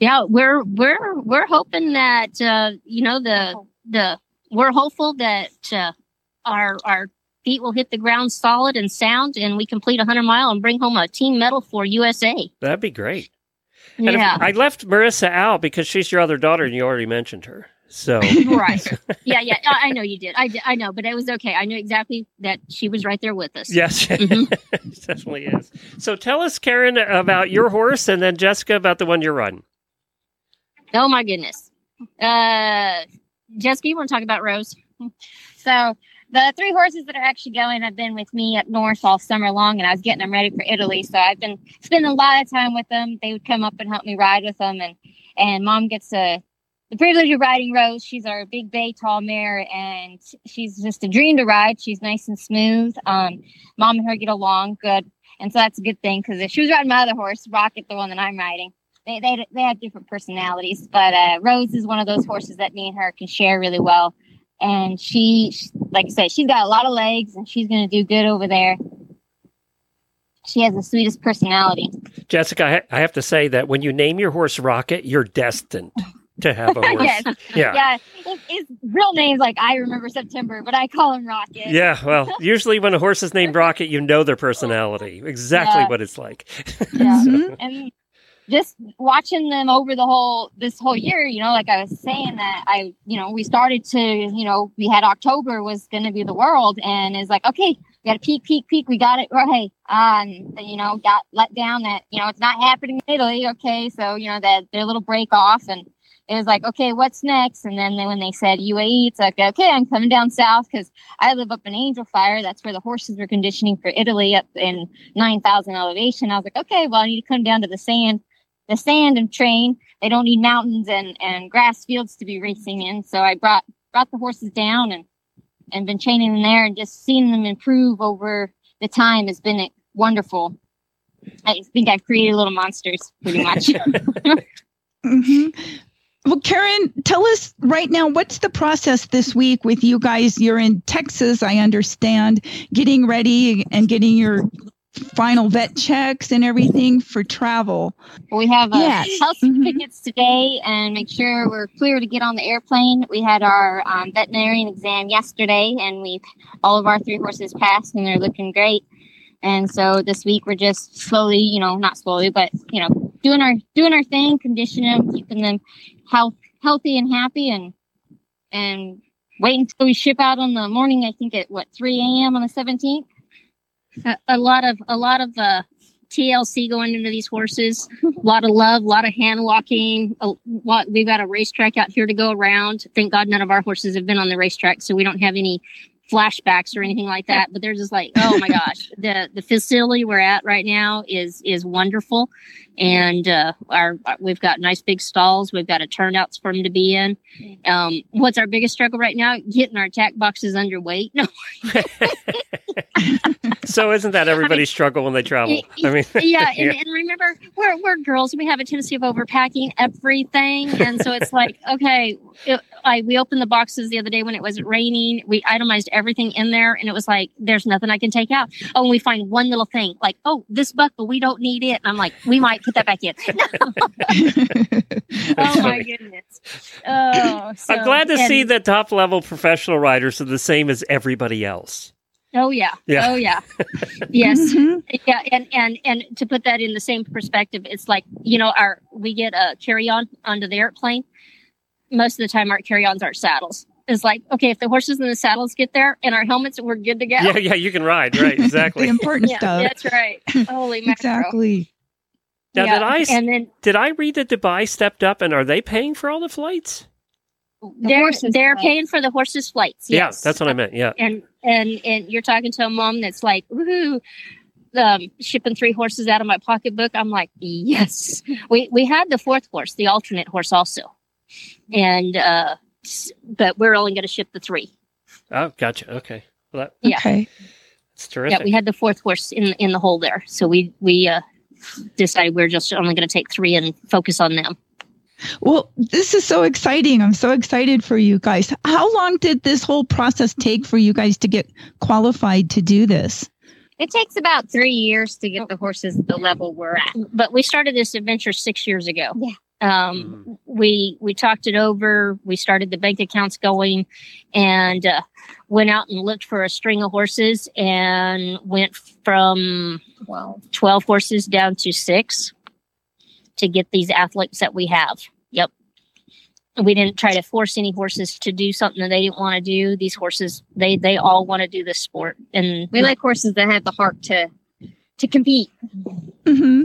Speaker 6: Yeah, we're we're we're hoping that uh, you know the the we're hopeful that uh, our our feet will hit the ground solid and sound, and we complete a hundred mile and bring home a team medal for USA.
Speaker 1: That'd be great. And
Speaker 6: Yeah.
Speaker 1: I left Marissa out because she's your other daughter, and you already mentioned her. So
Speaker 6: right. Yeah, yeah. I, I know you did. I I know, but it was okay. I knew exactly that she was right there with us.
Speaker 1: yes,
Speaker 6: Mhm.
Speaker 1: it definitely is. So tell us, Karen, about your horse, and then Jessica about the one you're riding.
Speaker 6: Oh my goodness. Uh, Jessica, you want to talk about Rose?
Speaker 7: So the three horses that are actually going have been with me up north all summer long, and I was getting them ready for Italy. So I've been spending a lot of time with them. They would come up and help me ride with them, and and mom gets a the privilege of riding Rose. She's our big bay tall mare, and she's just a dream to ride. She's nice and smooth. Um, mom and her get along good, and so that's a good thing because if she was riding my other horse, Rocket, the one that I'm riding. They, they, they have different personalities, but uh, Rose is one of those horses that me and her can share really well and she, like I said, she's got a lot of legs, and she's going to do good over there. She has the sweetest personality.
Speaker 1: Jessica, I have to say that when you name your horse Rocket, you're destined to have a horse.
Speaker 7: yes,
Speaker 1: Yeah.
Speaker 7: yeah. His, his real name's like I remember September, but I call him Rocket.
Speaker 1: Yeah, well, usually when a horse is named Rocket, you know their personality, exactly
Speaker 7: Yeah.
Speaker 1: what it's like.
Speaker 7: Yeah.
Speaker 2: Mhm.
Speaker 7: and just watching them over the whole this whole year you know like i was saying that i you know we started to you know we had october was going to be the world and it's like okay we got to peak peak peak we got it right um you know got let down that you know it's not happening in italy okay so you know that their little break off and it was like okay what's next and then when they said uae it's like okay i'm coming down south because i live up in angel fire that's where the horses were conditioning for italy up in 9000 elevation i was like okay well i need to come down to the sand the sand and train. They don't need mountains and, and grass fields to be racing in. So I brought brought the horses down and and been training them there and just seeing them improve over the time has been
Speaker 6: wonderful. I think I've created little monsters pretty much.
Speaker 2: hmm Well, Karen, tell us right now what's the process this week with you guys? You're in Texas, I understand, getting ready and getting your final vet checks and everything for travel.
Speaker 6: We have uh,
Speaker 2: Yes.
Speaker 6: health
Speaker 2: Mhm.
Speaker 6: today and make sure we're clear to get on the airplane. We had our um, veterinarian exam yesterday and we all of our three horses passed and they're looking great. And so this week we're just slowly, you know, not slowly, but you know, doing our doing our thing, conditioning them, keeping them health healthy and happy, and and wait until we ship out on the morning. I think at what 3 a.m. on the 17th. A, a lot of a lot of uh, TLC going into these horses. A lot of love, a lot of hand walking. A lot, we've got a racetrack out here to go around. Thank God none of our horses have been on the racetrack, so we don't have any flashbacks or anything like that. But they're just like, oh my gosh, the the facility we're at right now is is wonderful, and uh, our we've got nice big stalls. We've got a turnouts for them to be in. Um, what's our biggest struggle right now? Getting our tack boxes underweight. No,
Speaker 1: so isn't that everybody's struggle when they travel? I mean,
Speaker 6: yeah, and, and remember, we're we're girls. We have a tendency of overpacking everything, and so it's like, okay, it, I we opened the boxes the other day when it was raining. We itemized everything in there, and it was like, there's nothing I can take out. Oh, and we find one little thing, like, oh, this buckle, we don't need it. And I'm like, we might put that back in. Oh my goodness. Oh, so-
Speaker 1: I'm glad to
Speaker 6: and-
Speaker 1: see that top level professional riders are the same as everybody else.
Speaker 6: Oh yeah.
Speaker 1: Yeah.
Speaker 6: Oh yeah. yes.
Speaker 2: Mhm.
Speaker 6: Yeah, and and and to put that in the same perspective, it's like you know, our we get a carry on onto the airplane. Most of the time, our carry ons aren't saddles. It's like okay, if the horses and the saddles get there and our helmets, we're good to go.
Speaker 1: Yeah, yeah, you can ride, right? Exactly.
Speaker 2: the important
Speaker 6: Yeah,
Speaker 2: stuff.
Speaker 6: that's right. Holy mackerel.
Speaker 2: Exactly.
Speaker 1: Now,
Speaker 6: Yeah,
Speaker 1: did I s-
Speaker 6: And then
Speaker 1: did I read that Dubai stepped up and are they paying for all the flights?
Speaker 6: they're they're
Speaker 7: flights.
Speaker 6: paying for the horses' flights.
Speaker 1: Yeah,
Speaker 6: Yes.
Speaker 1: that's what I meant. Yeah.
Speaker 6: and and and you're talking to a mom that's like, woohoo, um, shipping three horses out of my pocketbook. I'm like, yes. We we had the fourth horse, the alternate horse, also, and uh, but we're only going to ship the three.
Speaker 1: Oh, gotcha. Okay. Well, that,
Speaker 6: Yeah.
Speaker 2: Okay.
Speaker 1: that's terrific.
Speaker 6: Yeah, we had the fourth horse in in the hole there, so we we uh, decided we're just only going to take three and focus on them.
Speaker 2: Well, this is so exciting. I'm so excited for you guys. How long did this whole process take for you guys to get qualified to do this?
Speaker 6: It takes about three years to get the horses the level we're at. But we started this adventure six years ago.
Speaker 7: Yeah.
Speaker 6: Um, we we talked it over. We started the bank accounts going, and uh, went out and looked for a string of horses, and went from
Speaker 7: Well,
Speaker 6: twelve horses down to six to get these athletes that we have. Yep. We didn't try to force any horses to do something that they didn't want to do. These horses, they they all want to do this sport, and
Speaker 7: we like horses that have the heart to to compete.
Speaker 2: hmm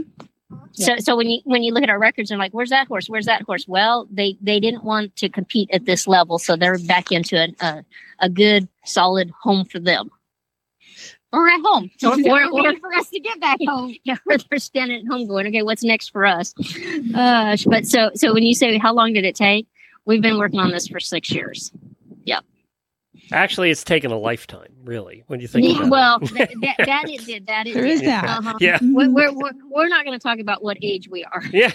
Speaker 6: So, so when you when you look at our records and like, where's that horse? Where's that horse? Well, they they didn't want to compete at this level, so they're back into a a, a good solid home for them.
Speaker 7: Or at home.
Speaker 6: Or- or-
Speaker 7: Or,
Speaker 6: or-
Speaker 7: for us to get back home.
Speaker 6: Yeah, where they're standing at home going, okay, what's next for us? Uh, but so so when you say how long did it take? We've been working on this for six years. Yep.
Speaker 1: Actually, it's taken a lifetime, really, when you think
Speaker 6: Yeah,
Speaker 1: about
Speaker 6: well,
Speaker 1: it.
Speaker 6: that, that, that it did. That it
Speaker 2: There
Speaker 6: did.
Speaker 2: is that.
Speaker 6: Uh-huh.
Speaker 1: Yeah.
Speaker 6: We're, we're, we're, we're not going to talk about what age we are.
Speaker 1: Yeah.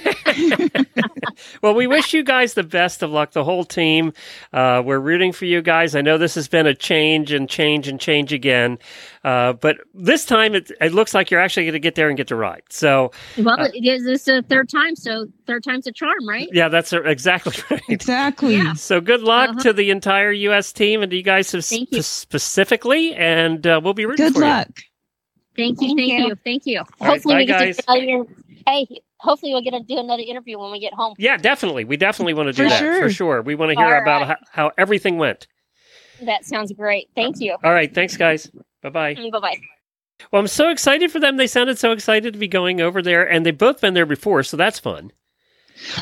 Speaker 1: well, we wish you guys the best of luck, the whole team. Uh, we're rooting for you guys. I know this has been a change and change and change again. Uh, but this time it, it looks like you're actually going to get there and get to ride. So,
Speaker 6: Well,
Speaker 1: Uh,
Speaker 6: it is this the third time, so third time's a charm, right?
Speaker 1: yeah, that's uh, exactly right.
Speaker 2: Exactly.
Speaker 6: Yeah.
Speaker 1: So, good luck
Speaker 6: Uh-huh.
Speaker 1: to the entire U.S. team and to you guys have
Speaker 6: Thank you.
Speaker 1: specifically. And uh, we'll be rooting
Speaker 2: Good
Speaker 1: for you.
Speaker 2: luck.
Speaker 6: Thank you,
Speaker 7: Thank
Speaker 6: thank
Speaker 7: you.
Speaker 6: you, thank you.
Speaker 1: right,
Speaker 6: hopefully
Speaker 1: bye,
Speaker 6: we get
Speaker 1: guys.
Speaker 6: to do another, hey, hopefully we'll get to do another interview when we get home.
Speaker 1: Yeah, definitely. We definitely want to do
Speaker 2: For
Speaker 1: that
Speaker 2: sure.
Speaker 1: for sure. We want to hear
Speaker 6: All
Speaker 1: about
Speaker 6: right.
Speaker 1: how, how everything went.
Speaker 6: That sounds great. Thank you.
Speaker 1: All right. Thanks, guys. Bye mm, bye.
Speaker 6: Bye bye.
Speaker 1: Well, I'm so excited for them. They sounded so excited to be going over there, and they've both been there before, so that's fun.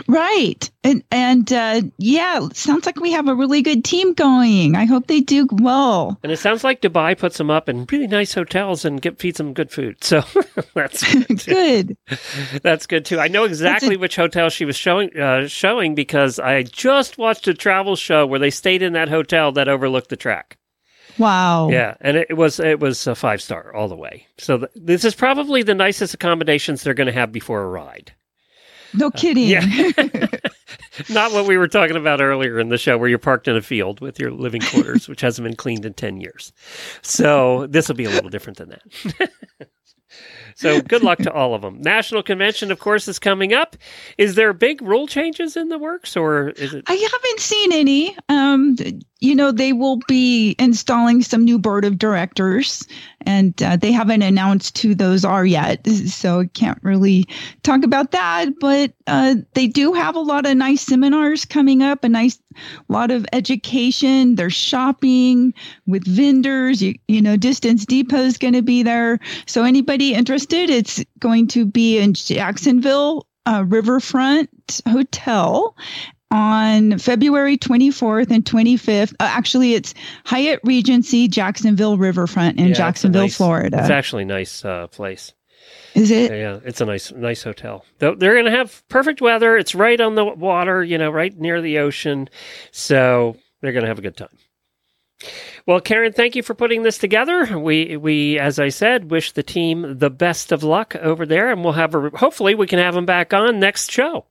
Speaker 2: Right. And and uh, yeah, sounds like we have a really good team going. I hope they do well.
Speaker 1: And it sounds like Dubai puts them up in really nice hotels and get, feeds them good food. So that's good.
Speaker 2: good.
Speaker 1: that's good too. I know exactly which hotel she was showing uh, showing because I just watched a travel show where they stayed in that hotel that overlooked the track.
Speaker 2: Wow.
Speaker 1: Yeah, and it, it was it was a five star all the way. So th- this is probably the nicest accommodations they're going to have before a ride.
Speaker 2: No uh, kidding.
Speaker 1: Yeah. Not what we were talking about earlier in the show, where you're parked in a field with your living quarters, which hasn't been cleaned in 10 years. So this will be a little different than that. so good luck to all of them. National Convention, of course, is coming up. Is there big rule changes in the works, or is it?
Speaker 2: I haven't seen any. Um, you know, they will be installing some new board of directors, and uh, they haven't announced who those are yet. So can't really talk about that. But uh, they do have a lot of nice seminars coming up, a nice lot of education. They're shopping with vendors. You, you know, Distance Depot is going to be there. So anybody interested, it's going to be in Jacksonville uh, Riverfront Hotel on February 24th and 25th. Uh, actually, it's Hyatt Regency Jacksonville Riverfront in
Speaker 1: Yeah,
Speaker 2: Jacksonville,
Speaker 1: nice-
Speaker 2: Florida.
Speaker 1: It's actually a nice uh, place.
Speaker 2: Is it?
Speaker 1: Yeah, it's a nice, nice hotel. They're going to have perfect weather. It's right on the water, you know, right near the ocean. So they're going to have a good time. Well, Karen, thank you for putting this together. We, we, as I said, wish the team the best of luck over there, and we'll have a. Hopefully, we can have them back on next show,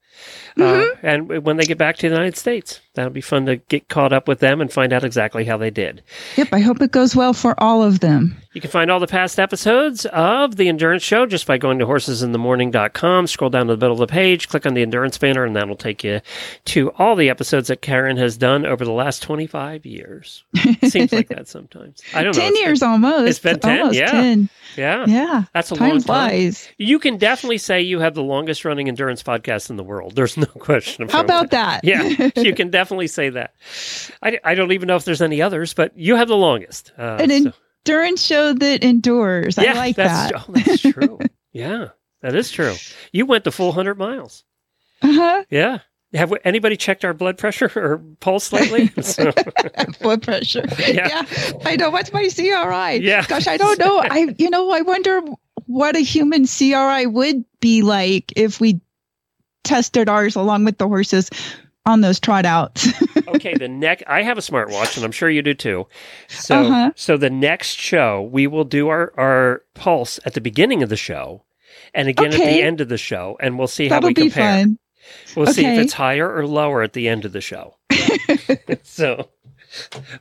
Speaker 1: uh, and when they get back to the United States, that'll be fun to get caught up with them and find out exactly how they did.
Speaker 2: Yep. I hope it goes well for all of them.
Speaker 1: You can find all the past episodes of The Endurance Show just by going to horsesinthemorning.com. Scroll down to the middle of the page, click on the Endurance banner, and that'll take you to all the episodes that Karen has done over the last 25 years. Seems like that sometimes. I don't know.
Speaker 2: 10
Speaker 1: It's been-
Speaker 2: years almost.
Speaker 1: it's been 10,
Speaker 2: Almost
Speaker 1: yeah.
Speaker 2: 10.
Speaker 1: Yeah.
Speaker 2: Yeah.
Speaker 1: That's a
Speaker 2: Time
Speaker 1: long time.
Speaker 2: flies.
Speaker 1: You can definitely say you have the longest running endurance podcast in the world. There's no question
Speaker 2: How about that?
Speaker 1: Yeah, you can definitely say that. I, I don't even know if there's any others, but you have the longest. Uh,
Speaker 2: An
Speaker 1: so-
Speaker 2: endurance show that endures. I like
Speaker 1: that's,
Speaker 2: that.
Speaker 1: Oh, that's true. yeah, that is true. You went the full 100 miles.
Speaker 2: Uh-huh.
Speaker 1: Yeah. Have we- anybody checked our blood pressure or pulse lately? So-
Speaker 2: Blood pressure.
Speaker 1: Yeah.
Speaker 2: Yeah. I know. What's my CRI?
Speaker 1: Yeah.
Speaker 2: Gosh, I don't know. I, you know, I wonder what a human CRI would be like if we tested ours along with the horses on those trot outs.
Speaker 1: okay, the next I have a smartwatch and I'm sure you do too. So
Speaker 2: Uh-huh.
Speaker 1: so the next show we will do our our pulse at the beginning of the show and again at the end of the show and we'll see how
Speaker 2: That'll
Speaker 1: we
Speaker 2: be
Speaker 1: compare.
Speaker 2: fun.
Speaker 1: We'll see if it's higher or lower at the end of the show. so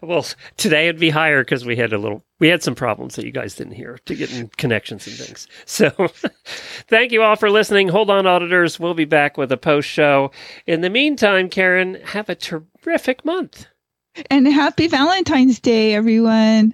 Speaker 1: well today it'd be higher because we had a little we had some problems that you guys didn't hear to getting connections and things. So thank you all for listening. Hold on auditors. We'll be back with a post show in the meantime karen have a terrific month.
Speaker 2: And happy Valentine's Day, everyone.